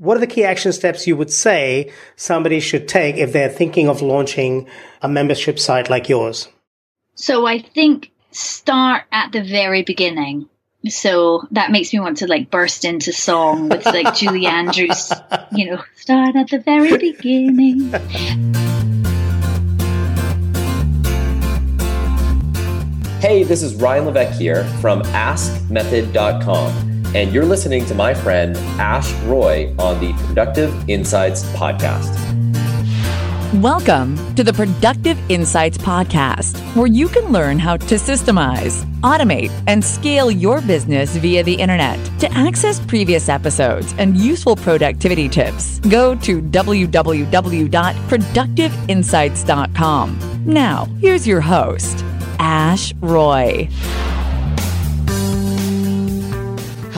What are the key action steps you would say somebody should take if they're thinking of launching a membership site like yours? So I think start at the very beginning. So that makes me want to like burst into song with like Julie Andrews, you know, start at the very beginning. Hey, this is Ryan Levesque here from AskMethod.com, and you're listening to my friend Ash Roy on the Productive Insights Podcast. Welcome to the Productive Insights Podcast, where you can learn how to systemize, automate, and scale your business via the internet. To access previous episodes and useful productivity tips, go to www.productiveinsights.com. Now, here's your host, Ash Roy.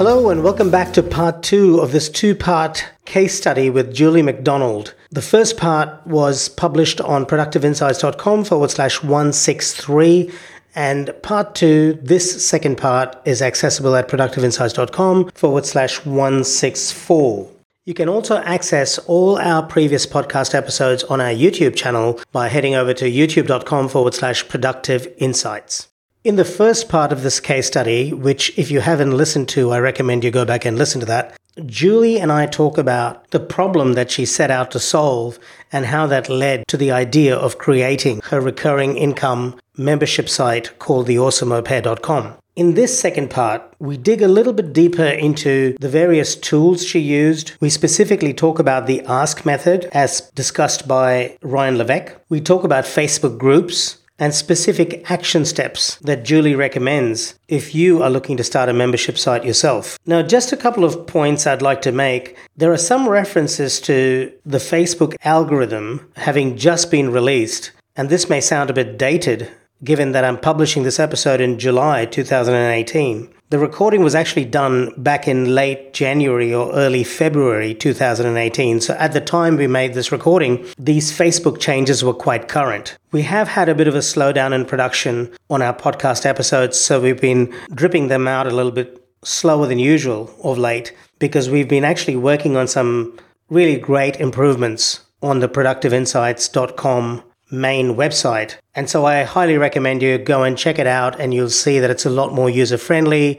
Hello, and welcome back to part two of this two part case study with Julie McDonald. The first part was published on productiveinsights.com forward slash 163. And part two, this second part, is accessible at productiveinsights.com forward slash 164. You can also access all our previous podcast episodes on our YouTube channel by heading over to youtube.com forward slash productive insights. In the first part of this case study, which if you haven't listened to, I recommend you go back and listen to that, Julie and I talk about the problem that she set out to solve and how that led to the idea of creating her recurring income membership site called theawesomeaupair.com. In this second part, we dig a little bit deeper into the various tools she used. We specifically talk about the ask method as discussed by Ryan Levesque. We talk about Facebook groups and specific action steps that Julie recommends if you are looking to start a membership site yourself. Now, just a couple of points I'd like to make. There are some references to the Facebook algorithm having just been released, and this may sound a bit dated given that I'm publishing this episode in July 2018. The recording was actually done back in late January or early February 2018. So at the time we made this recording, these Facebook changes were quite current. We have had a bit of a slowdown in production on our podcast episodes, so we've been dripping them out a little bit slower than usual of late because we've been actually working on some really great improvements on the productiveinsights.com main website. And so I highly recommend you go and check it out, and you'll see that it's a lot more user friendly.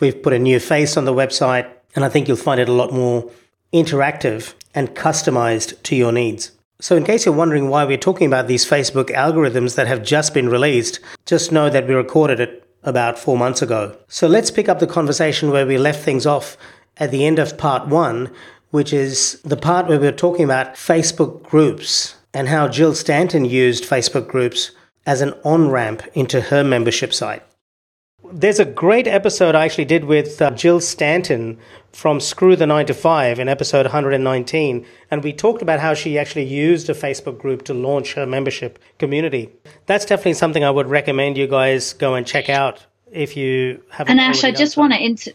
We've put a new face on the website, and I think you'll find it a lot more interactive and customized to your needs. So, in case you're wondering why we're talking about these Facebook algorithms that have just been released, just know that we recorded it about four months ago. So, let's pick up the conversation where we left things off at the end of part one, which is the part where we we're talking about Facebook groups and how Jill Stanton used Facebook groups as an on ramp into her membership site. There's a great episode I actually did with uh, Jill Stanton from Screw the 9 to 5 in episode 119. And we talked about how she actually used a Facebook group to launch her membership community. That's definitely something I would recommend you guys go and check out if you haven't. And Ash, I just want to inter-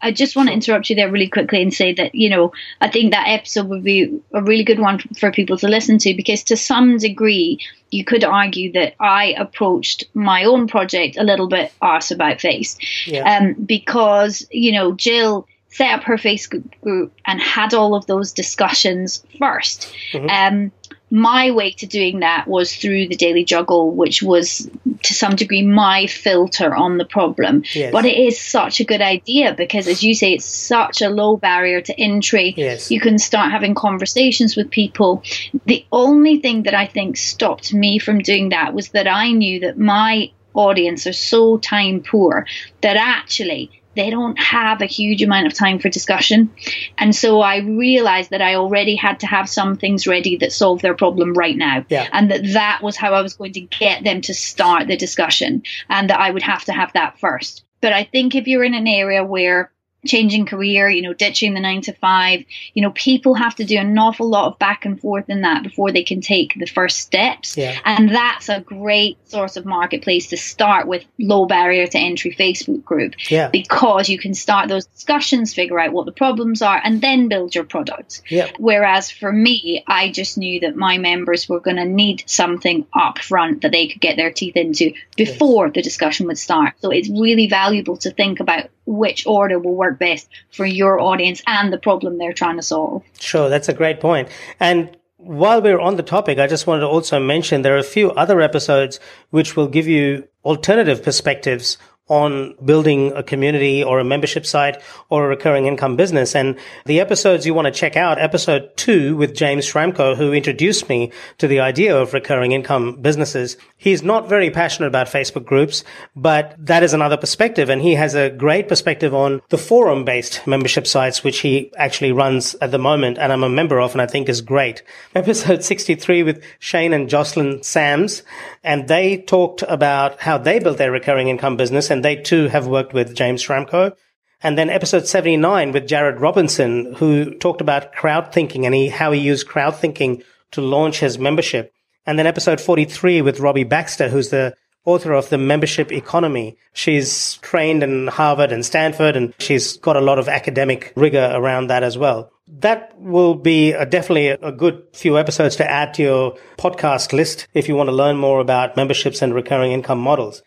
I just want to interrupt you there really quickly and say that, you know, I think that episode would be a really good one for people to listen to because to some degree, you could argue that I approached my own project a little bit arse about face. Yeah. Um, because, you know, Jill set up her Facebook group and had all of those discussions 1st mm-hmm. Um, my way to doing that was through the daily juggle, which was to some degree my filter on the problem. Yes. But it is such a good idea because, as you say, it's such a low barrier to entry. Yes. You can start having conversations with people. The only thing that I think stopped me from doing that was that I knew that my audience are so time poor that actually they don't have a huge amount of time for discussion. And so I realized that I already had to have some things ready that solve their problem right now. Yeah. And that that was how I was going to get them to start the discussion and that I would have to have that first. But I think if you're in an area where changing career, you know, ditching the nine to five. You know, people have to do an awful lot of back and forth in that before they can take the first steps. Yeah. And that's a great source of marketplace to start with low barrier to entry Facebook group. Yeah. Because you can start those discussions, figure out what the problems are, and then build your product. Yeah. Whereas for me, I just knew that my members were going to need something up front that they could get their teeth into before yes. the discussion would start. So it's really valuable to think about which order will work work best for your audience and the problem they're trying to solve. Sure, that's a great point. And while we're on the topic, I just wanted to also mention there are a few other episodes which will give you alternative perspectives on building a community or a membership site or a recurring income business. And the episodes you want to check out, episode two with James Schramko, who introduced me to the idea of recurring income businesses. He's not very passionate about Facebook groups, but that is another perspective. And he has a great perspective on the forum based membership sites, which he actually runs at the moment. And I'm a member of and I think is great. Episode 63 with Shane and Jocelyn Sams. And they talked about how they built their recurring income business. And they too have worked with James Schramko. And then episode 79 with Jared Robinson, who talked about crowd thinking and he, how he used crowd thinking to launch his membership. And then episode 43 with Robbie Baxter, who's the author of The Membership Economy. She's trained in Harvard and Stanford, and she's got a lot of academic rigor around that as well. That will be a, definitely a good few episodes to add to your podcast list if you want to learn more about memberships and recurring income models.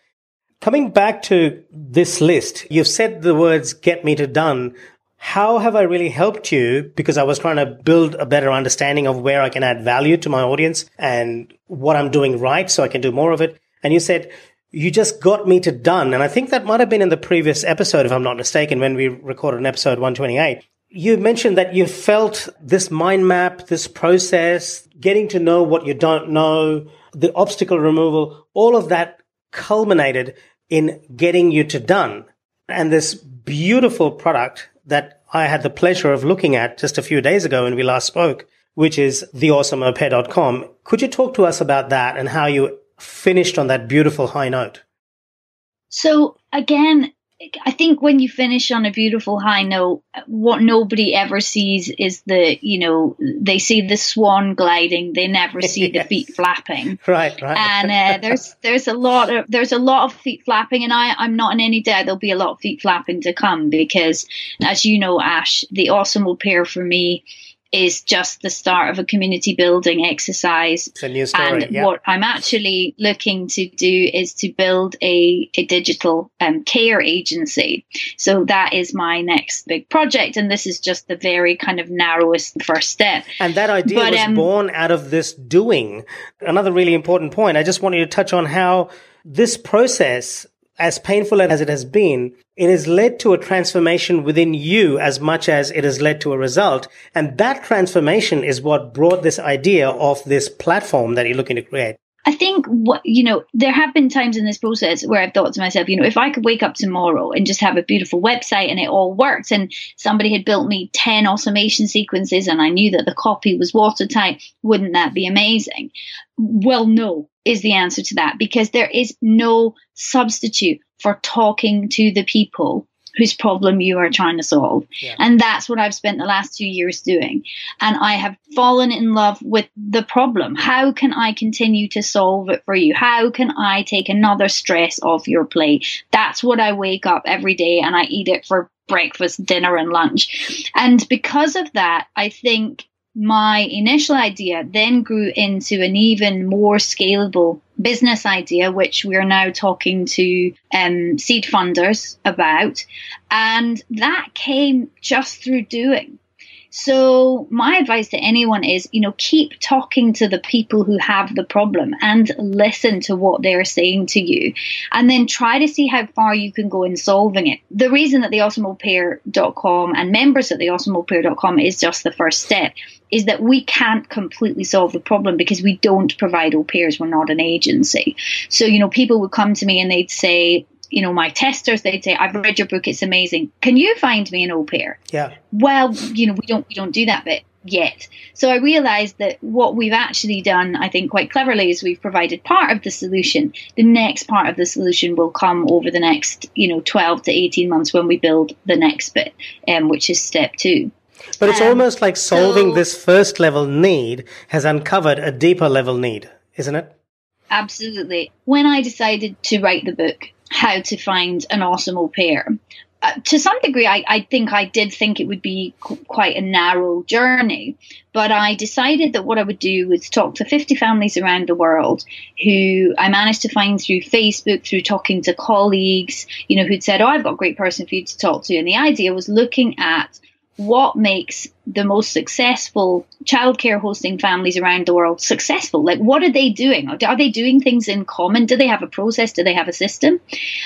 Coming back to this list, you've said the words get me to done. How have I really helped you? Because I was trying to build a better understanding of where I can add value to my audience and what I'm doing right so I can do more of it. And you said, you just got me to done. And I think that might have been in the previous episode, if I'm not mistaken, when we recorded an episode 128 you mentioned that you felt this mind map, this process, getting to know what you don't know, the obstacle removal, all of that culminated in getting you to done. And this beautiful product that I had the pleasure of looking at just a few days ago when we last spoke, which is theawesomeaupair.com. Could you talk to us about that and how you finished on that beautiful high note? So again, I think when you finish on a beautiful high note, what nobody ever sees is the, you know, they see the swan gliding, they never see yes. the feet flapping. Right, right. And uh, there's there's a lot of there's a lot of feet flapping, and I I'm not in any doubt there'll be a lot of feet flapping to come because, as you know, Ash, the awesome pair for me is just the start of a community building exercise. It's a new story. And what I'm actually looking to do is to build a, a digital um, care agency. So that is my next big project. And this is just the very kind of narrowest first step. And that idea but, was um, born out of this doing. Another really important point. I just want you to touch on how this process as painful as it has been, it has led to a transformation within you as much as it has led to a result. And that transformation is what brought this idea of this platform that you're looking to create. I think what you know, there have been times in this process where I've thought to myself, you know, if I could wake up tomorrow and just have a beautiful website and it all worked, and somebody had built me ten automation sequences, and I knew that the copy was watertight, wouldn't that be amazing? Well, no, is the answer to that because there is no substitute for talking to the people whose problem you are trying to solve. Yeah. And that's what I've spent the last two years doing. And I have fallen in love with the problem. How can I continue to solve it for you? How can I take another stress off your plate? That's what I wake up every day and I eat it for breakfast, dinner, and lunch. And because of that, I think my initial idea then grew into an even more scalable business idea, which we're now talking to um, seed funders about. And that came just through doing. So my advice to anyone is, you know, keep talking to the people who have the problem and listen to what they're saying to you and then try to see how far you can go in solving it. The reason that the awesomeaupair.com and members at the awesomeaupair.com is just the first step is that we can't completely solve the problem because we don't provide au pairs. We're not an agency. So, you know, people would come to me and they'd say, you know, my testers, they'd say, I've read your book, it's amazing. Can you find me an au pair? Yeah. Well, you know, we don't we don't do that bit yet. So I realized that what we've actually done, I think quite cleverly, is we've provided part of the solution. The next part of the solution will come over the next, you know, 12 to 18 months when we build the next bit, um, which is step two. But it's um, almost like solving so, this first level need has uncovered a deeper level need, isn't it? Absolutely. When I decided to write the book, how to find an awesome au pair. uh, to some degree, I, I, think I did think it would be qu- quite a narrow journey. But I decided that what I would do was talk to 50 families around the world who I managed to find through Facebook, through talking to colleagues, you know, who'd said, Oh, I've got a great person for you to talk to. And the idea was looking at what makes the most successful childcare hosting families around the world successful? Like, what are they doing? Are they doing things in common? Do they have a process? Do they have a system?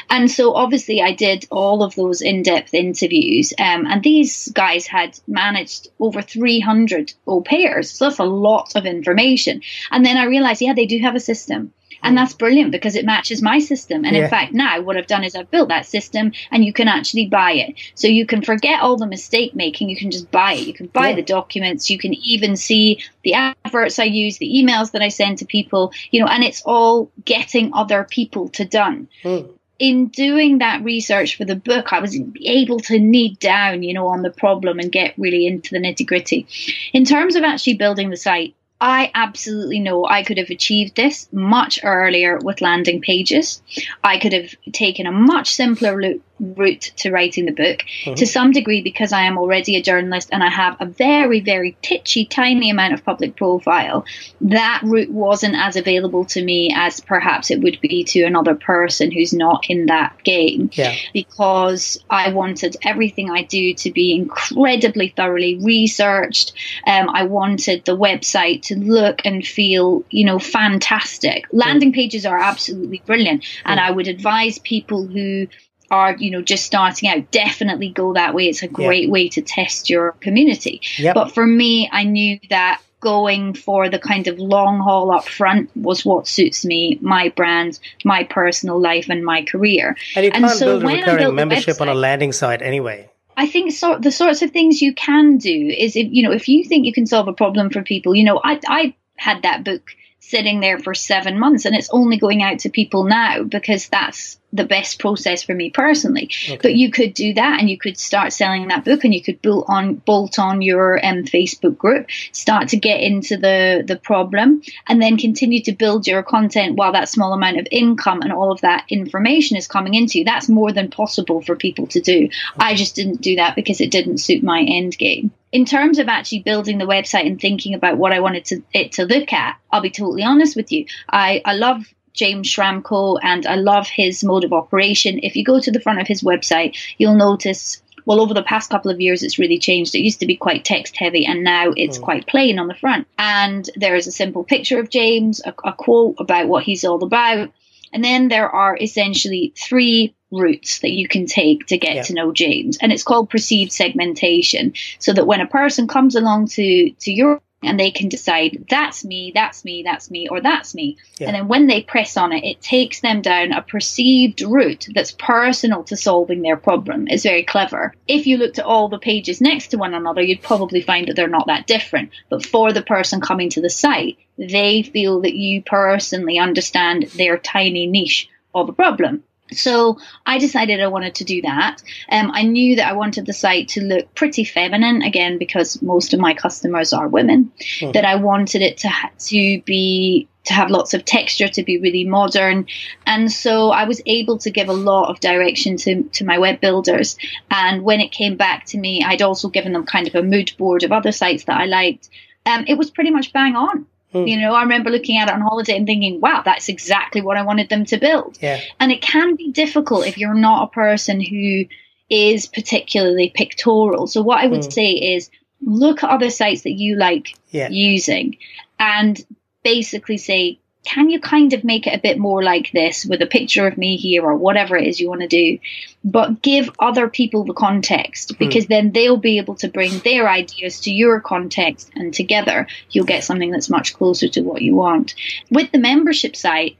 And so, obviously, I did all of those in depth interviews, um, and these guys had managed over 300 au pairs. So, that's a lot of information. And then I realized, yeah, they do have a system. And that's brilliant because it matches my system. And yeah. in fact, now what I've done is I've built that system and you can actually buy it. So you can forget all the mistake making. You can just buy it. You can buy yeah. the documents. You can even see the adverts I use, the emails that I send to people, you know, and it's all getting other people to done. Mm in doing that research for the book, I was able to knead down, you know, on the problem and get really into the nitty gritty. In terms of actually building the site, I absolutely know I could have achieved this much earlier with landing pages. I could have taken a much simpler route to writing the book mm-hmm. to some degree because I am already a journalist and I have a very, very titchy, tiny amount of public profile. That route wasn't as available to me as perhaps it would be to another person who's not in that game. Yeah. Because I wanted everything I do to be incredibly thoroughly researched. Um, I wanted the website to look and feel, you know, fantastic. Landing pages are absolutely brilliant. And I would advise people who are you know just starting out definitely go that way it's a great yeah. way to test your community yep. but for me i knew that going for the kind of long haul up front was what suits me my brand my personal life and my career and you can't and so build a recurring membership website, on a landing site anyway I think so, the sorts of things you can do is if you know if you think you can solve a problem for people, you know, I I had that book sitting there for seven months and it's only going out to people now because that's the best process for me personally. Okay. But you could do that and you could start selling that book and you could bolt on bolt on your um, Facebook group, start to get into the the problem and then continue to build your content while that small amount of income and all of that information is coming into you. That's more than possible for people to do. Okay. I just didn't do that because it didn't suit my end game in terms of actually building the website and thinking about what I wanted to, it to look at, I'll be totally honest with you. I, I love James Schramko and I love his mode of operation. If you go to the front of his website, you'll notice well, over the past couple of years, it's really changed. It used to be quite text heavy, and now it's mm. quite plain on the front. And there is a simple picture of James, a, a, quote about what he's all about. And then there are essentially three routes that you can take to get yeah. to know James. And it's called perceived segmentation. So that when a person comes along to, to your and they can decide that's me, that's me, that's me, or that's me. Yeah. And then when they press on it, it takes them down a perceived route that's personal to solving their problem. It's very clever. If you looked at all the pages next to one another, you'd probably find that they're not that different. But for the person coming to the site, they feel that you personally understand their tiny niche of a problem. So I decided I wanted to do that. Um, I knew that I wanted the site to look pretty feminine again because most of my customers are women. Mm. That I wanted it to ha- to be to have lots of texture, to be really modern, and so I was able to give a lot of direction to to my web builders. And when it came back to me, I'd also given them kind of a mood board of other sites that I liked. Um, it was pretty much bang on. Mm. You know, I remember looking at it on holiday and thinking, wow, that's exactly what I wanted them to build. Yeah. And it can be difficult if you're not a person who is particularly pictorial. So what I would mm. say is look at other sites that you like yeah. using and basically say, can you kind of make it a bit more like this with a picture of me here or whatever it is you want to do? But give other people the context hmm. because mm. then they'll be able to bring their ideas to your context and together you'll get something that's much closer to what you want. With the membership site,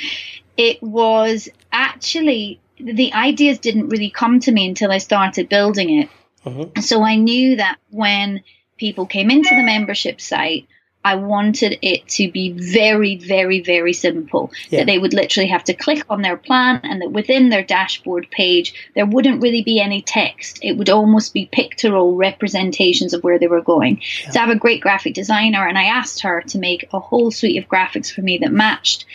it was actually the ideas didn't really come to me until I started building it. Mm-hmm. So I knew that when people came into the membership site, I wanted it to be very, very, very simple. Yeah. That they would literally have to click on their plan and that within their dashboard page, there wouldn't really be any text. It would almost be pictorial representations of where they were going. Yeah. So I have a great graphic designer and I asked her to make a whole suite of graphics for me that matched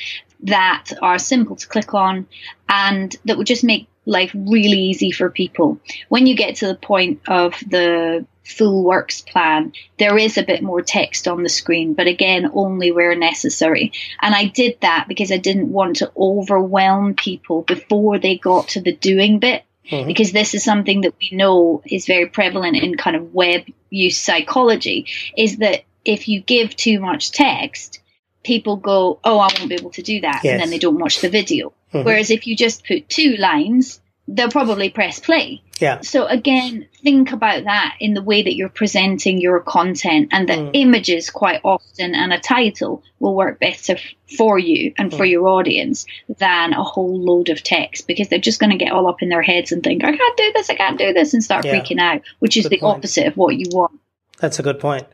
that are simple to click on and that would just make life really easy for people. When you get to the point of the full works plan, there is a bit more text on the screen, but again, only where necessary. And I did that because I didn't want to overwhelm people before they got to the doing bit. Mm-hmm. Because this is something that we know is very prevalent in kind of web use psychology is that if you give too much text, people go, Oh, I won't be able to do that. Yes. And then they don't watch the video. Mm-hmm. Whereas if you just put two lines, they'll probably press play. Yeah. So again, think about that in the way that you're presenting your content and the mm. images quite often and a title will work better for you and mm. for your audience than a whole load of text because they're just going to get all up in their heads and think, I can't do this, I can't do this and start yeah. freaking out, which is good the point. opposite of what you want. That's a good point.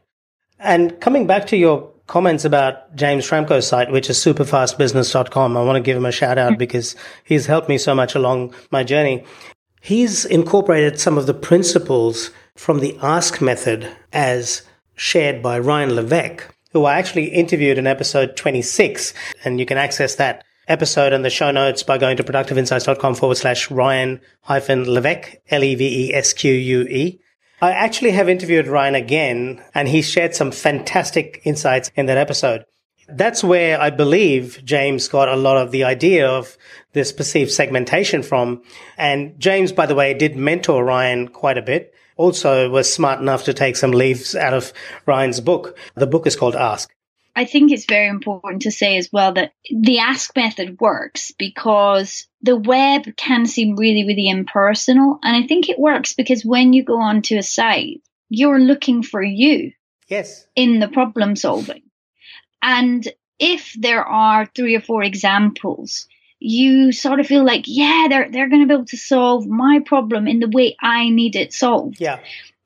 And coming back to your comments about James Schramko's site, which is superfastbusiness.com. I want to give him a shout out mm-hmm. because he's helped me so much along my journey. He's incorporated some of the principles from the ask method as shared by Ryan Levesque, who I actually interviewed in episode 26. And you can access that episode and the show notes by going to productiveinsights.com forward slash Ryan hyphen Levesque, L-E-V-E-S-Q-U-E. I actually have interviewed Ryan again, and he shared some fantastic insights in that episode. That's where I believe James got a lot of the idea of this perceived segmentation from. And James, by the way, did mentor Ryan quite a bit. Also was smart enough to take some leaves out of Ryan's book. The book is called Ask. I think it's very important to say as well that the ask method works because the web can seem really, really impersonal. And I think it works because when you go onto a site, you're looking for you. Yes. In the problem solving. And if there are three or four examples, you sort of feel like, yeah, they're, they're going to be able to solve my problem in the way I need it solved. Yeah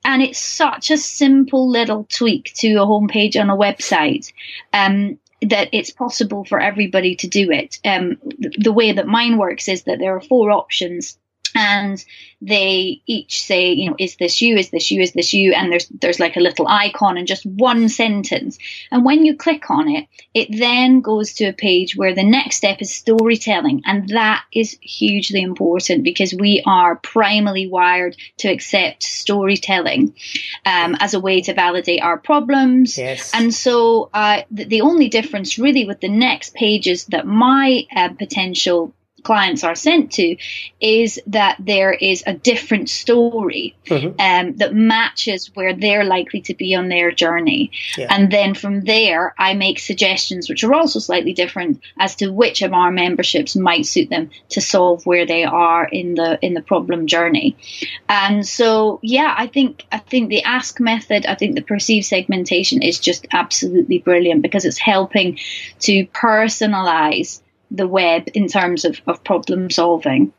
and it's such a simple little tweak to a homepage on a website um, that it's possible for everybody to do it. Um, the way that mine works is that there are four options and they each say, you know, is this you? Is this you? Is this you? And there's there's like a little icon and just one sentence. And when you click on it, it then goes to a page where the next step is storytelling, and that is hugely important because we are primarily wired to accept storytelling um, as a way to validate our problems. Yes. And so uh, the, the, only difference really with the next pages that my uh, potential clients are sent to is that there is a different story mm-hmm. um, that matches where they're likely to be on their journey. Yeah. And then from there, I make suggestions, which are also slightly different as to which of our memberships might suit them to solve where they are in the in the problem journey. And so, yeah, I think I think the ask method, I think the perceived segmentation is just absolutely brilliant because it's helping to personalize the web in terms of, of problem solving.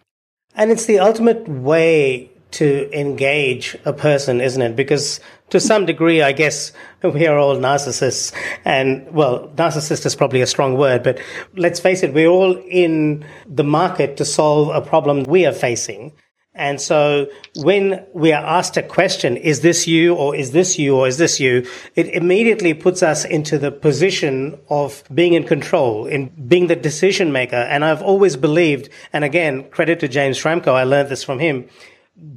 And it's the ultimate way to engage a person, isn't it? Because to some degree, I guess we are all narcissists. And well, narcissist is probably a strong word, but let's face it, we're all in the market to solve a problem we are facing. And so when we are asked a question, is this you or is this you or is this you? It immediately puts us into the position of being in control, in being the decision maker. And I've always believed, and again, credit to James Schramko, I learned this from him.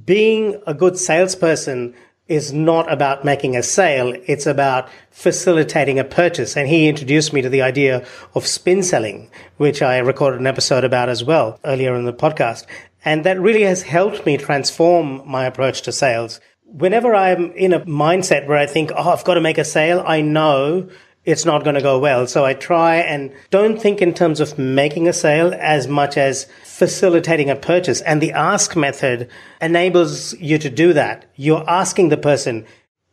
Being a good salesperson is not about making a sale. It's about facilitating a purchase. And he introduced me to the idea of spin selling, which I recorded an episode about as well earlier in the podcast. And that really has helped me transform my approach to sales. Whenever I'm in a mindset where I think, oh, I've got to make a sale, I know it's not going to go well. So I try and don't think in terms of making a sale as much as facilitating a purchase. And the ask method enables you to do that. You're asking the person,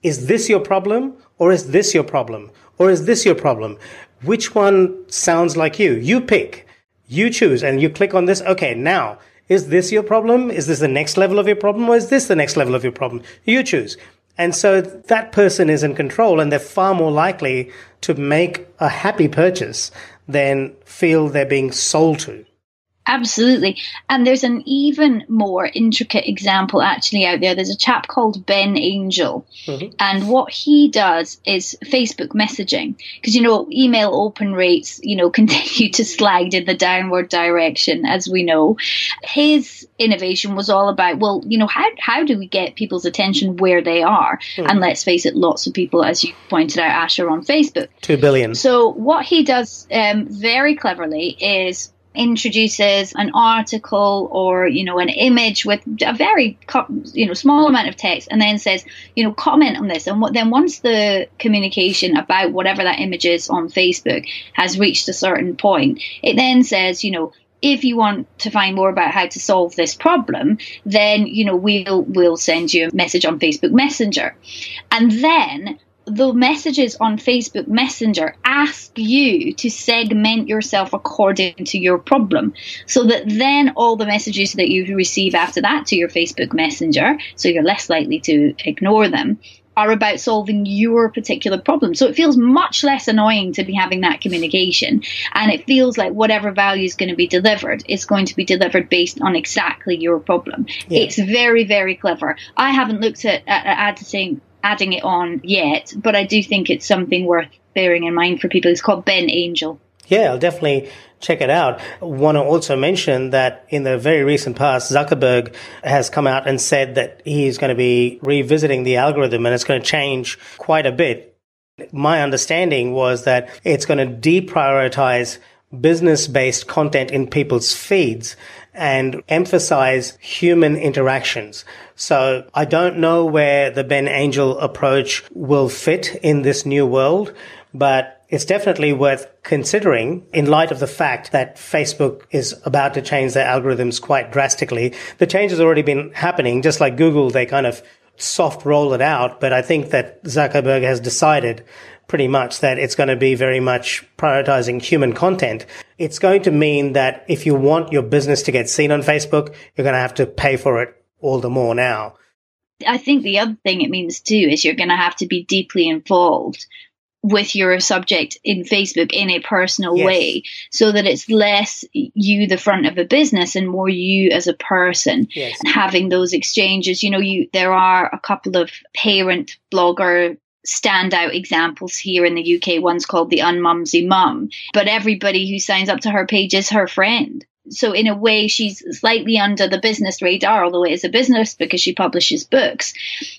is this your problem or is this your problem? Or is this your problem? Which one sounds like you? You pick, you choose and you click on this. Okay. Now is this your problem? Is this the next level of your problem? Or is this the next level of your problem? You choose. And so that person is in control and they're far more likely to make a happy purchase than feel they're being sold to. Absolutely. And there's an even more intricate example actually out there. There's a chap called Ben Angel. Mm-hmm. And what he does is Facebook messaging. Because, you know, email open rates, you know, continue to slide in the downward direction, as we know. His innovation was all about, well, you know, how, how do we get people's attention where they are? Mm-hmm. And let's face it, lots of people, as you pointed out, Asher, on Facebook. Two billion. So what he does um, very cleverly is introduces an article or you know an image with a very you know small amount of text and then says you know comment on this. And what, then once the communication about whatever that image is on facebook has reached a certain point it then says you know if you want to find more about how to solve this problem, then you know we'll we'll send you a message on Facebook Messenger, and then the messages on Facebook Messenger ask you to segment yourself according to your problem. So that then all the messages that you receive after that to your Facebook Messenger, so you're less likely to ignore them, are about solving your particular problem. So it feels much less annoying to be having that communication. And it feels like whatever value is going to be delivered is going to be delivered based on exactly your problem. Yeah. It's very, very clever. I haven't looked at, at, at adding adding it on yet, but I do think it's something worth bearing in mind for people. It's called Ben Angel. Yeah, I'll definitely check it out. Want to also mention that in the very recent past, Zuckerberg has come out and said that he's going to be revisiting the algorithm and it's going to change quite a bit. My understanding was that it's going to deprioritize business based content in people's feeds and emphasize human interactions. So I don't know where the Ben Angel approach will fit in this new world, but it's definitely worth considering in light of the fact that Facebook is about to change their algorithms quite drastically. The change has already been happening, just like Google, they kind of soft roll it out. But I think that Zuckerberg has decided pretty much that it's going to be very much prioritizing human content. It's going to mean that if you want your business to get seen on Facebook, you're going to have to pay for it all the more now. I think the other thing it means too is you're going to have to be deeply involved with your subject in Facebook in a personal yes. way so that it's less you the front of a business and more you as a person yes. having those exchanges you know you there are a couple of parent blogger standout examples here in the UK. One's called the Unmumsy Mum, but everybody who signs up to her page is her friend so in a way she's slightly under the business radar although it is a business because she publishes books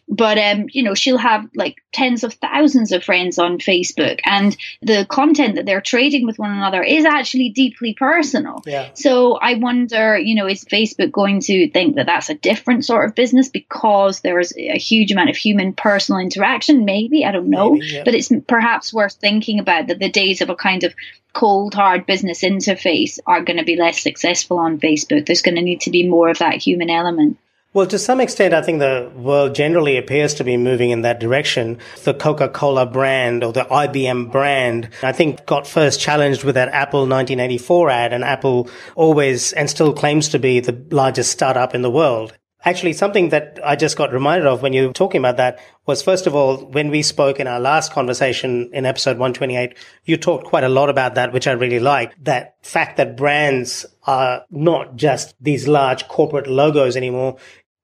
but um you know she'll have like tens of thousands of friends on facebook and the content that they're trading with one another is actually deeply personal yeah. so i wonder you know is facebook going to think that that's a different sort of business because there's a huge amount of human personal interaction maybe i don't know maybe, yeah. but it's perhaps worth thinking about that the days of a kind of cold hard business interface are going to be less successful on Facebook. There's going to need to be more of that human element. Well, to some extent, I think the world generally appears to be moving in that direction. The Coca-Cola brand or the IBM brand, I think got first challenged with that Apple 1984 ad and Apple always and still claims to be the largest startup in the world. Actually, something that I just got reminded of when you were talking about that was first of all, when we spoke in our last conversation in episode 128, you talked quite a lot about that, which I really liked. That fact that brands are not just these large corporate logos anymore.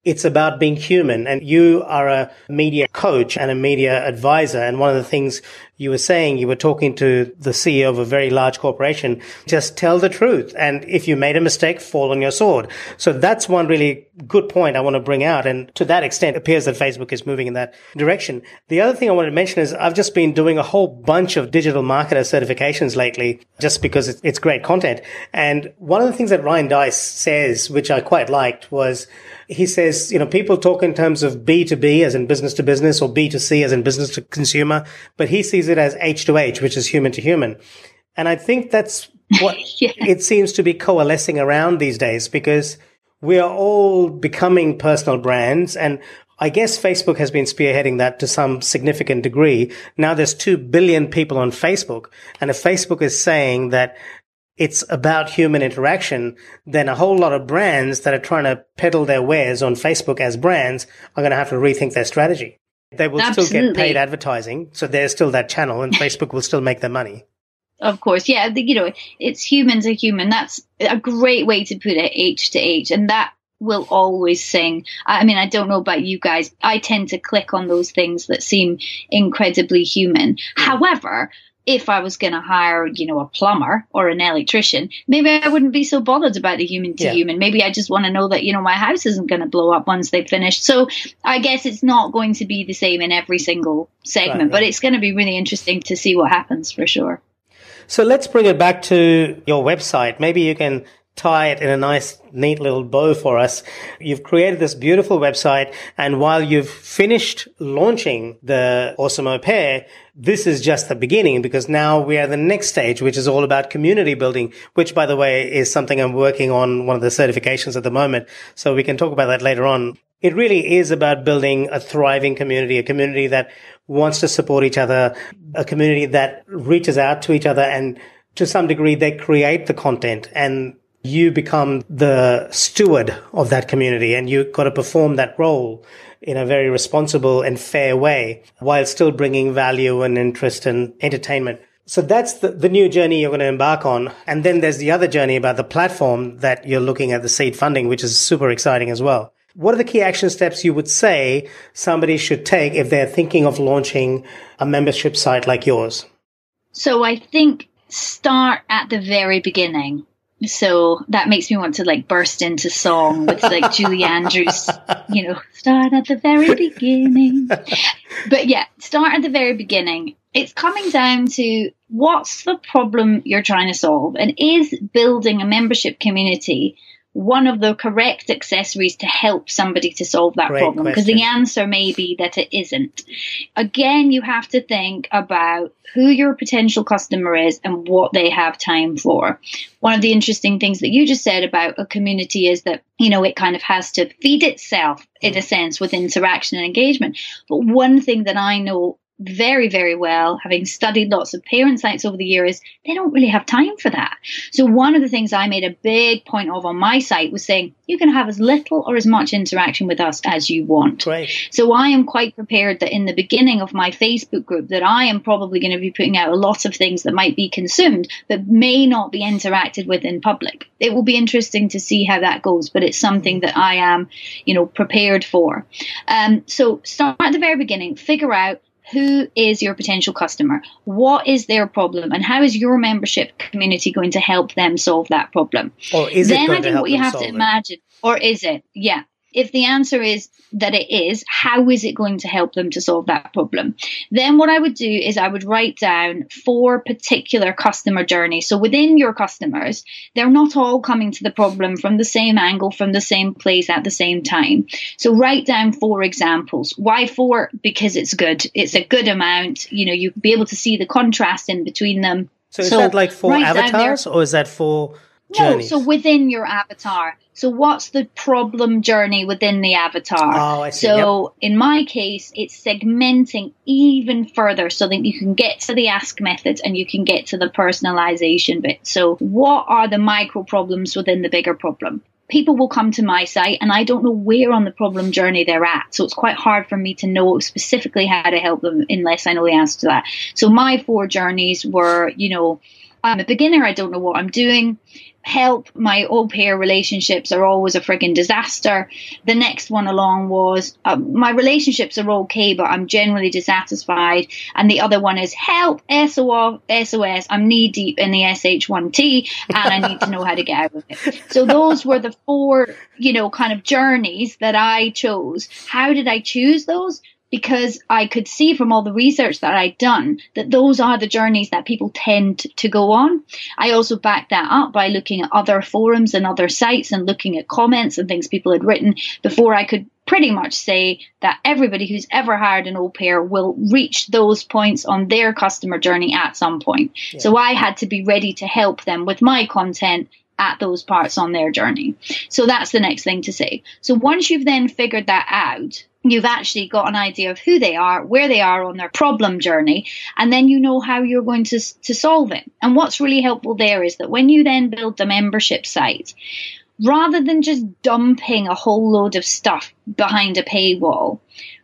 It's about being human and you are a media coach and a media advisor. And one of the things you were saying, you were talking to the CEO of a very large corporation. Just tell the truth. And if you made a mistake, fall on your sword. So that's one really good point I want to bring out. And to that extent, it appears that Facebook is moving in that direction. The other thing I want to mention is I've just been doing a whole bunch of digital marketer certifications lately, just because it's great content. And one of the things that Ryan Deiss says, which I quite liked was, he says, you know, people talk in terms of B2B as in business to business or B2C as in business to consumer, but he sees it as H to H, which is human to human. And I think that's what yeah. it seems to be coalescing around these days because we are all becoming personal brands and I guess Facebook has been spearheading that to some significant degree. Now there's 2 billion people on Facebook. And if Facebook is saying that it's about human interaction, then a whole lot of brands that are trying to peddle their wares on Facebook as brands are going to have to rethink their strategy. They will Absolutely. still get paid advertising, so there's still that channel, and Facebook will still make their money. Of course, yeah. You know, it's humans are human. That's a great way to put it, H to H, and that will always sing. I mean, I don't know about you guys. I tend to click on those things that seem incredibly human. Hmm. However, if I was going to hire, you know, a plumber or an electrician, maybe I wouldn't be so bothered about the human to yeah. human. Maybe I just want to know that, you know, my house isn't going to blow up once they've finished. So I guess it's not going to be the same in every single segment, right, right. but it's going to be really interesting to see what happens for sure. So let's bring it back to your website. Maybe you can tie it in a nice, neat little bow for us. You've created this beautiful website. And while you've finished launching the Awesome Au Pair, this is just the beginning because now we are the next stage, which is all about community building, which by the way is something I'm working on one of the certifications at the moment. So we can talk about that later on. It really is about building a thriving community, a community that wants to support each other, a community that reaches out to each other and to some degree they create the content and you become the steward of that community and you've got to perform that role in a very responsible and fair way while still bringing value and interest and entertainment. So that's the, the new journey you're going to embark on. And then there's the other journey about the platform that you're looking at the seed funding, which is super exciting as well. What are the key action steps you would say somebody should take if they're thinking of launching a membership site like yours? So I think start at the very beginning so that makes me want to like burst into song with like Julie Andrews, you know, start at the very beginning. But yeah, start at the very beginning. It's coming down to what's the problem you're trying to solve and is building a membership community one of the correct accessories to help somebody to solve that Great problem because the answer may be that it isn't. Again, you have to think about who your potential customer is and what they have time for. One of the interesting things that you just said about a community is that, you know, it kind of has to feed itself in a mm. sense with interaction and engagement. But one thing that I know very, very well, having studied lots of parent sites over the years, they don't really have time for that. So one of the things I made a big point of on my site was saying you can have as little or as much interaction with us as you want. Right. So I am quite prepared that in the beginning of my Facebook group that I am probably going to be putting out a lot of things that might be consumed but may not be interacted with in public. It will be interesting to see how that goes, but it's something that I am, you know, prepared for. Um, so start at the very beginning, figure out who is your potential customer? What is their problem? And how is your membership community going to help them solve that problem? Or is then it I think what you have to imagine, or is it? Yeah if the answer is that it is, how is it going to help them to solve that problem? Then what I would do is I would write down four particular customer journeys. So within your customers, they're not all coming to the problem from the same angle, from the same place at the same time. So write down four examples. Why four? Because it's good. It's a good amount. You know, you'd be able to see the contrast in between them. So is so that like four avatars or is that for journeys? No, so within your avatar. So what's the problem journey within the avatar? Oh, I see. So yep. in my case, it's segmenting even further so that you can get to the ask method and you can get to the personalization bit. So what are the micro problems within the bigger problem? People will come to my site and I don't know where on the problem journey they're at. So it's quite hard for me to know specifically how to help them unless I know the answer to that. So my four journeys were, you know, I'm a beginner. I don't know what I'm doing help. My au pair relationships are always a frigging disaster. The next one along was uh, my relationships are okay, but I'm generally dissatisfied. And the other one is help, SOS, SOS. I'm knee deep in the SH1T and I need to know how to get out of it. So those were the four, you know, kind of journeys that I chose. How did I choose those? Because I could see from all the research that I'd done that those are the journeys that people tend to go on. I also backed that up by looking at other forums and other sites and looking at comments and things people had written before I could pretty much say that everybody who's ever hired an au pair will reach those points on their customer journey at some point. Yeah. So I had to be ready to help them with my content at those parts on their journey. So that's the next thing to say. So once you've then figured that out, you've actually got an idea of who they are, where they are on their problem journey, and then you know how you're going to, to solve it. And what's really helpful there is that when you then build the membership site, rather than just dumping a whole load of stuff behind a paywall,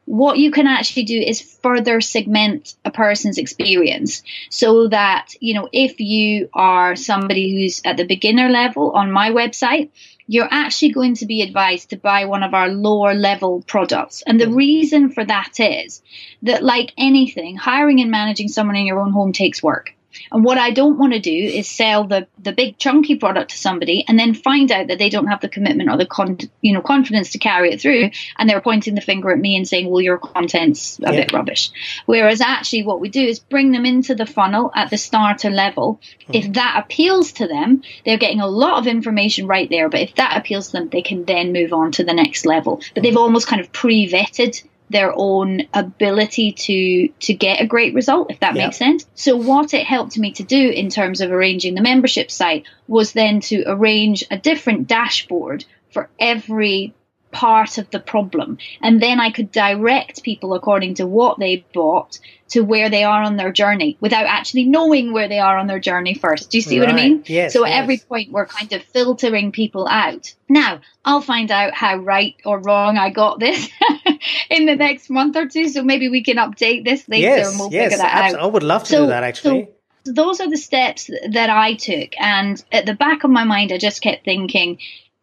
what you can actually do is further segment a person's experience so that, you know, if you are somebody who's at the beginner level on my website, you're actually going to be advised to buy one of our lower level products. And the mm. reason for that is that, like anything, hiring and managing someone in your own home takes work. And what I don't want to do is sell the, the big chunky product to somebody and then find out that they don't have the commitment or the con, you know confidence to carry it through, and they're pointing the finger at me and saying, "Well, your content's a yeah. bit rubbish." Whereas actually, what we do is bring them into the funnel at the starter level. Hmm. If that appeals to them, they're getting a lot of information right there. But if that appeals to them, they can then move on to the next level. But they've almost kind of pre-vetted their own ability to to get a great result if that makes sense. So what it helped me to do in terms of arranging the membership site was then to arrange a different dashboard for every part of the problem. And then I could direct people according to what they bought to where they are on their journey without actually knowing where they are on their journey first. Do you see right. what I mean? Yes. So yes. at every point we're kind of filtering people out. Now, I'll find out how right or wrong I got this in the next month or two. So maybe we can update this later yes, and we'll yes, figure that out. I would love to so, do that actually. So those are the steps that I took. And at the back of my mind, I just kept thinking,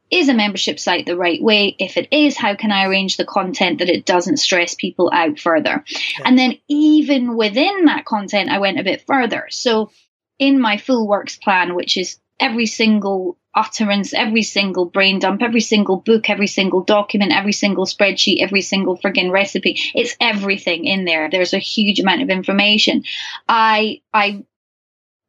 is a membership site the right way? If it is, how can I arrange the content that it doesn't stress people out further? Yeah. And then even within that content, I went a bit further. So in my full works plan, which is every single utterance, every single brain dump, every single book, every single document, every single spreadsheet, every single friggin' recipe. It's everything in there. There's a huge amount of information. I, I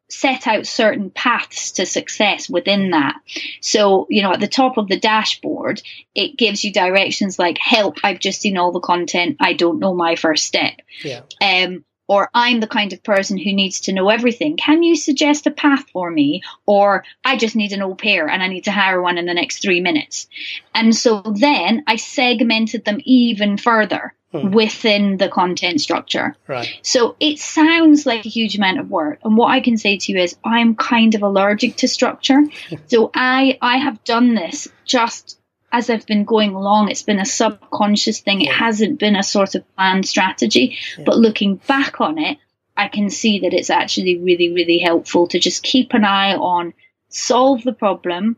set out certain paths to success within that. So, you know, at the top of the dashboard, it gives you directions like help, I've just seen all the content, I don't know my first step. Yeah. Um, or I'm the kind of person who needs to know everything. Can you suggest a path for me? Or I just need an au pair and I need to hire one in the next three minutes. And so then I segmented them even further hmm. within the content structure. Right. So it sounds like a huge amount of work. And what I can say to you is I'm kind of allergic to structure. so I, I have done this just as I've been going along. It's been a subconscious thing. It hasn't been a sort of planned strategy. Yeah. But looking back on it, I can see that it's actually really, really helpful to just keep an eye on solve the problem,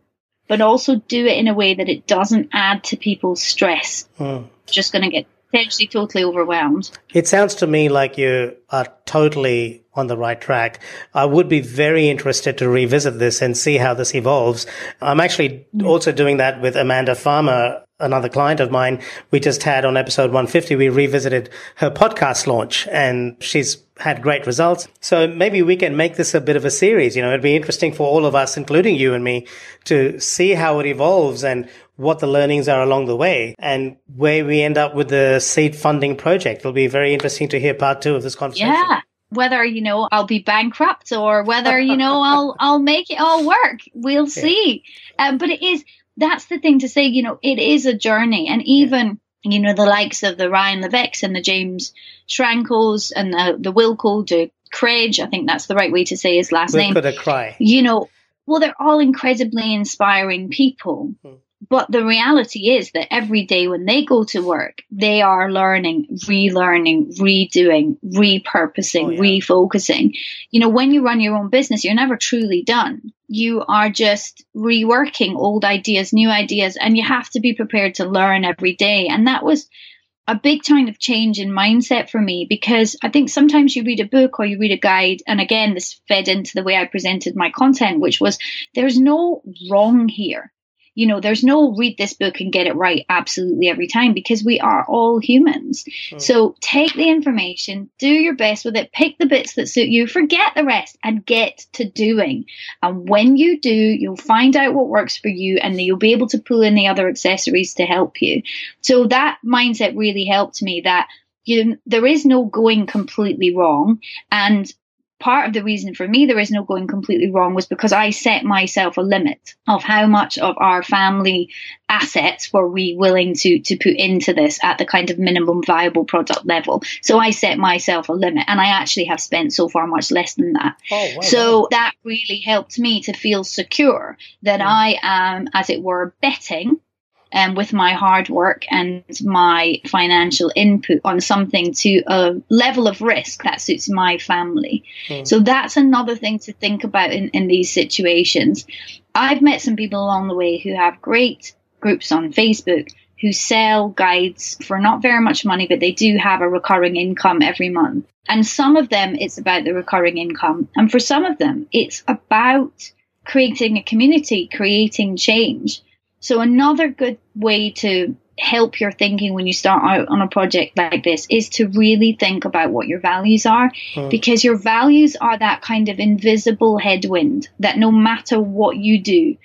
but also do it in a way that it doesn't add to people's stress. Hmm. Just going to get potentially totally overwhelmed. It sounds to me like you are totally on the right track. I would be very interested to revisit this and see how this evolves. I'm actually mm-hmm. also doing that with Amanda Farmer, another client of mine. We just had on episode 150, we revisited her podcast launch and she's had great results. So maybe we can make this a bit of a series. You know, it'd be interesting for all of us, including you and me, to see how it evolves and what the learnings are along the way and where we end up with the seed funding project. It'll be very interesting to hear part two of this conversation. Yeah. Whether, you know, I'll be bankrupt or whether, you know, I'll, I'll make it all work. We'll yeah. see. Um, but it is, that's the thing to say, you know, it is a journey and even, yeah. you know, the likes of the Ryan Levesques and the James Schramkos and the, the Wilco de Craig, I think that's the right way to say his last Wilco name. de Kreij. You know, well, they're all incredibly inspiring people. Hmm. But the reality is that every day when they go to work, they are learning, relearning, redoing, repurposing, oh, yeah. refocusing. You know, when you run your own business, you're never truly done. You are just reworking old ideas, new ideas, and you have to be prepared to learn every day. And that was a big kind of change in mindset for me because I think sometimes you read a book or you read a guide, and again, this fed into the way I presented my content, which was there's no wrong here you know, there's no read this book and get it right absolutely every time because we are all humans. Mm. So take the information, do your best with it, pick the bits that suit you, forget the rest and get to doing. And when you do, you'll find out what works for you and you'll be able to pull in the other accessories to help you. So that mindset really helped me that you know, there is no going completely wrong. And part of the reason for me there is no going completely wrong was because I set myself a limit of how much of our family assets were we willing to to put into this at the kind of minimum viable product level. So I set myself a limit and I actually have spent so far much less than that. Oh, wow. So that really helped me to feel secure that. I am, as it were, betting um, with my hard work and my financial input on something to a level of risk that suits my family. Mm. So that's another thing to think about in, in these situations. I've met some people along the way who have great groups on Facebook who sell guides for not very much money, but they do have a recurring income every month. And some of them, it's about the recurring income. And for some of them, it's about creating a community, creating change. So another good way to help your thinking when you start out on a project like this is to really think about what your values are mm. because your values are that kind of invisible headwind that no matter what you do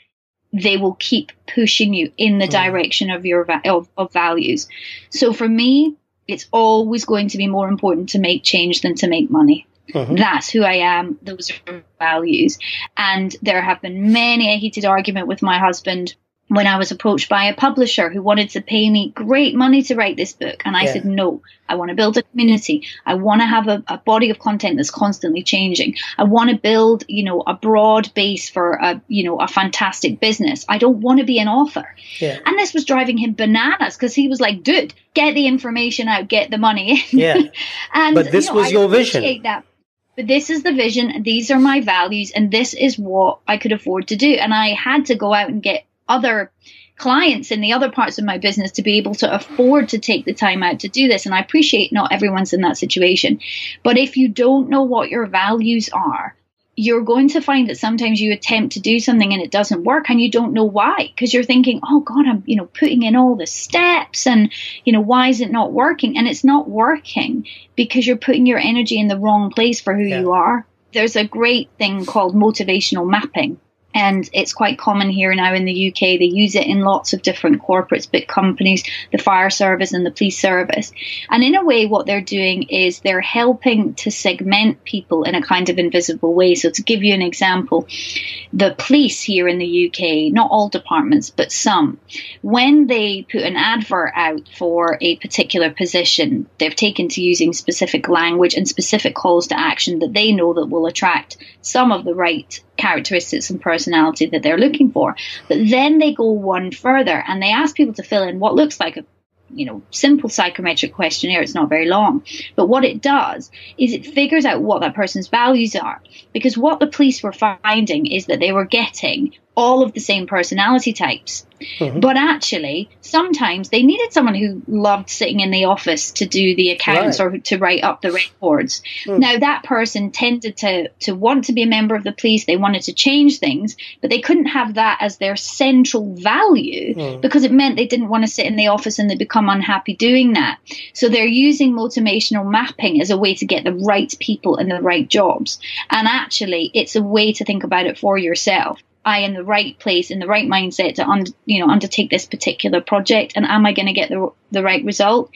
they will keep pushing you in the mm. direction of your of, of values. So for me, it's always going to be more important to make change than to make money. Mm-hmm. That's who I am. Those are values. And there have been many a heated argument with my husband when I was approached by a publisher who wanted to pay me great money to write this book. And I yeah. said, no, I want to build a community. I want to have a, a, body of content that's constantly changing. I want to build, you know, a broad base for a, you know, a fantastic business. I don't want to be an author. Yeah. And this was driving him bananas because he was like, dude, get the information out, get the money in. Yeah. and, but this you know, was I your vision. That but this is the vision these are my values and this is what i could afford to do and i had to go out and get other clients in the other parts of my business to be able to afford to take the time out to do this. And I appreciate not everyone's in that situation. But if you don't know what your values are, you're going to find that sometimes you attempt to do something and it doesn't work and you don't know why because you're thinking oh god i'm you know putting in all the steps and you know why is it not working and it's not working because you're putting your energy in the wrong place for who yeah. you are there's a great thing called motivational mapping and it's quite common here now in the UK. They use it in lots of different corporates, big companies, the fire service and the police service. And in a way, what they're doing is they're helping to segment people in a kind of invisible way. So to give you an example, the police here in the UK, not all departments, but some, when they put an advert out for a particular position, they've taken to using specific language and specific calls to action that they know that will attract some of the right characteristics and personality that they're looking for. But then they go one further and they ask people to fill in what looks like a you know, simple psychometric questionnaire. It's not very long. But what it does is it figures out what that person's values are. Because what the police were finding is that they were getting all of the same personality types. Mm-hmm. But actually, sometimes they needed someone who loved sitting in the office to do the accounts right. or to write up the records. Mm. Now, that person tended to, to want to be a member of the police. They wanted to change things, but they couldn't have that as their central value mm. because it meant they didn't want to sit in the office and they become unhappy doing that. So they're using motivational mapping as a way to get the right people in the right jobs. And actually, it's a way to think about it for yourself. I in the right place in the right mindset to un- you know undertake this particular project and am I going to get the the right result?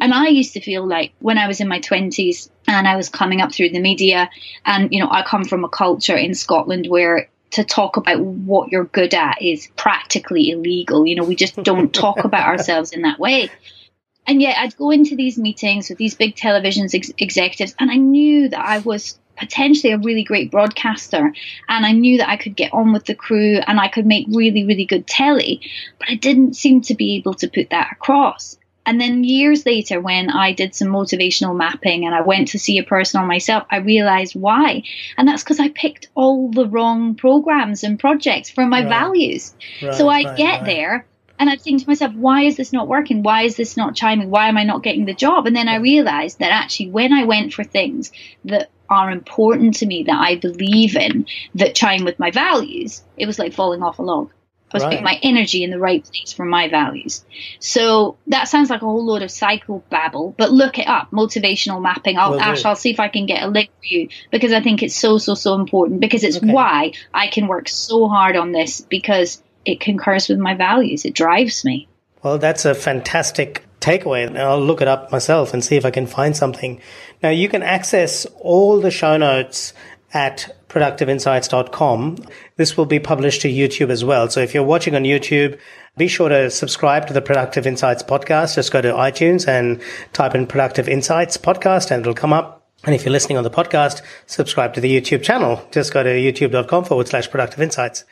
And I used to feel like when I was in my 20s and I was coming up through the media and you know I come from a culture in Scotland where to talk about what you're good at is practically illegal. You know we just don't talk about ourselves in that way. And yet I'd go into these meetings with these big television ex- executives and I knew that I was potentially a really great broadcaster and I knew that I could get on with the crew and I could make really, really good telly, but I didn't seem to be able to put that across. And then years later, when I did some motivational mapping and I went to see a person on myself, I realized why. And that's because I picked all the wrong programs and projects for my right. values. Right, so I right, get there and I'd think to myself, why is this not working? Why is this not chiming? Why am I not getting the job? And then I realized that actually when I went for things that are important to me, that I believe in, that chime with my values, it was like falling off a log. I was right. putting my energy in the right place for my values. So that sounds like a whole load of psycho babble, but look it up. Motivational mapping. I'll, well, Ash, I'll see if I can get a link for you because I think it's so, so, so important because it's okay. why I can work so hard on this because it concurs with my values. It drives me. Well, that's a fantastic takeaway. I'll look it up myself and see if I can find something. Now, you can access all the show notes at productiveinsights.com. This will be published to YouTube as well. So if you're watching on YouTube, be sure to subscribe to the Productive Insights podcast. Just go to iTunes and type in Productive Insights podcast and it'll come up. And if you're listening on the podcast, subscribe to the YouTube channel. Just go to youtube.com forward slash productive insights.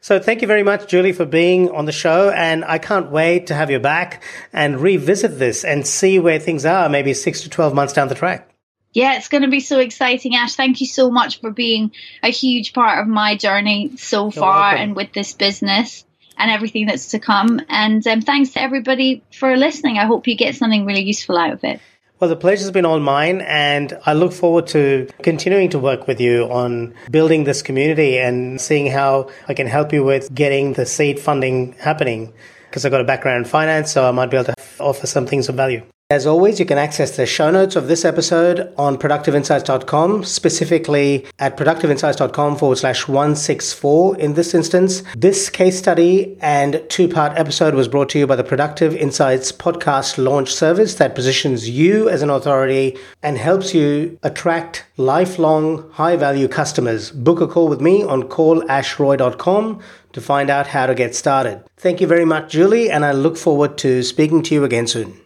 So thank you very much, Julie, for being on the show. And I can't wait to have you back and revisit this and see where things are maybe six to 12 months down the track. Yeah, it's going to be so exciting, Ash. Thank you so much for being a huge part of my journey so far and with this business and everything that's to come. And um, thanks to everybody for listening. I hope you get something really useful out of it. Well, the pleasure's been all mine, and I look forward to continuing to work with you on building this community and seeing how I can help you with getting the seed funding happening. Because I've got a background in finance, so I might be able to offer some things of value. As always, you can access the show notes of this episode on productiveinsights.com, specifically at productiveinsights.com forward slash 164 in this instance. This case study and two part episode was brought to you by the Productive Insights podcast launch service that positions you as an authority and helps you attract lifelong high value customers. Book a call with me on callashroy.com to find out how to get started. Thank you very much, Julie, and I look forward to speaking to you again soon.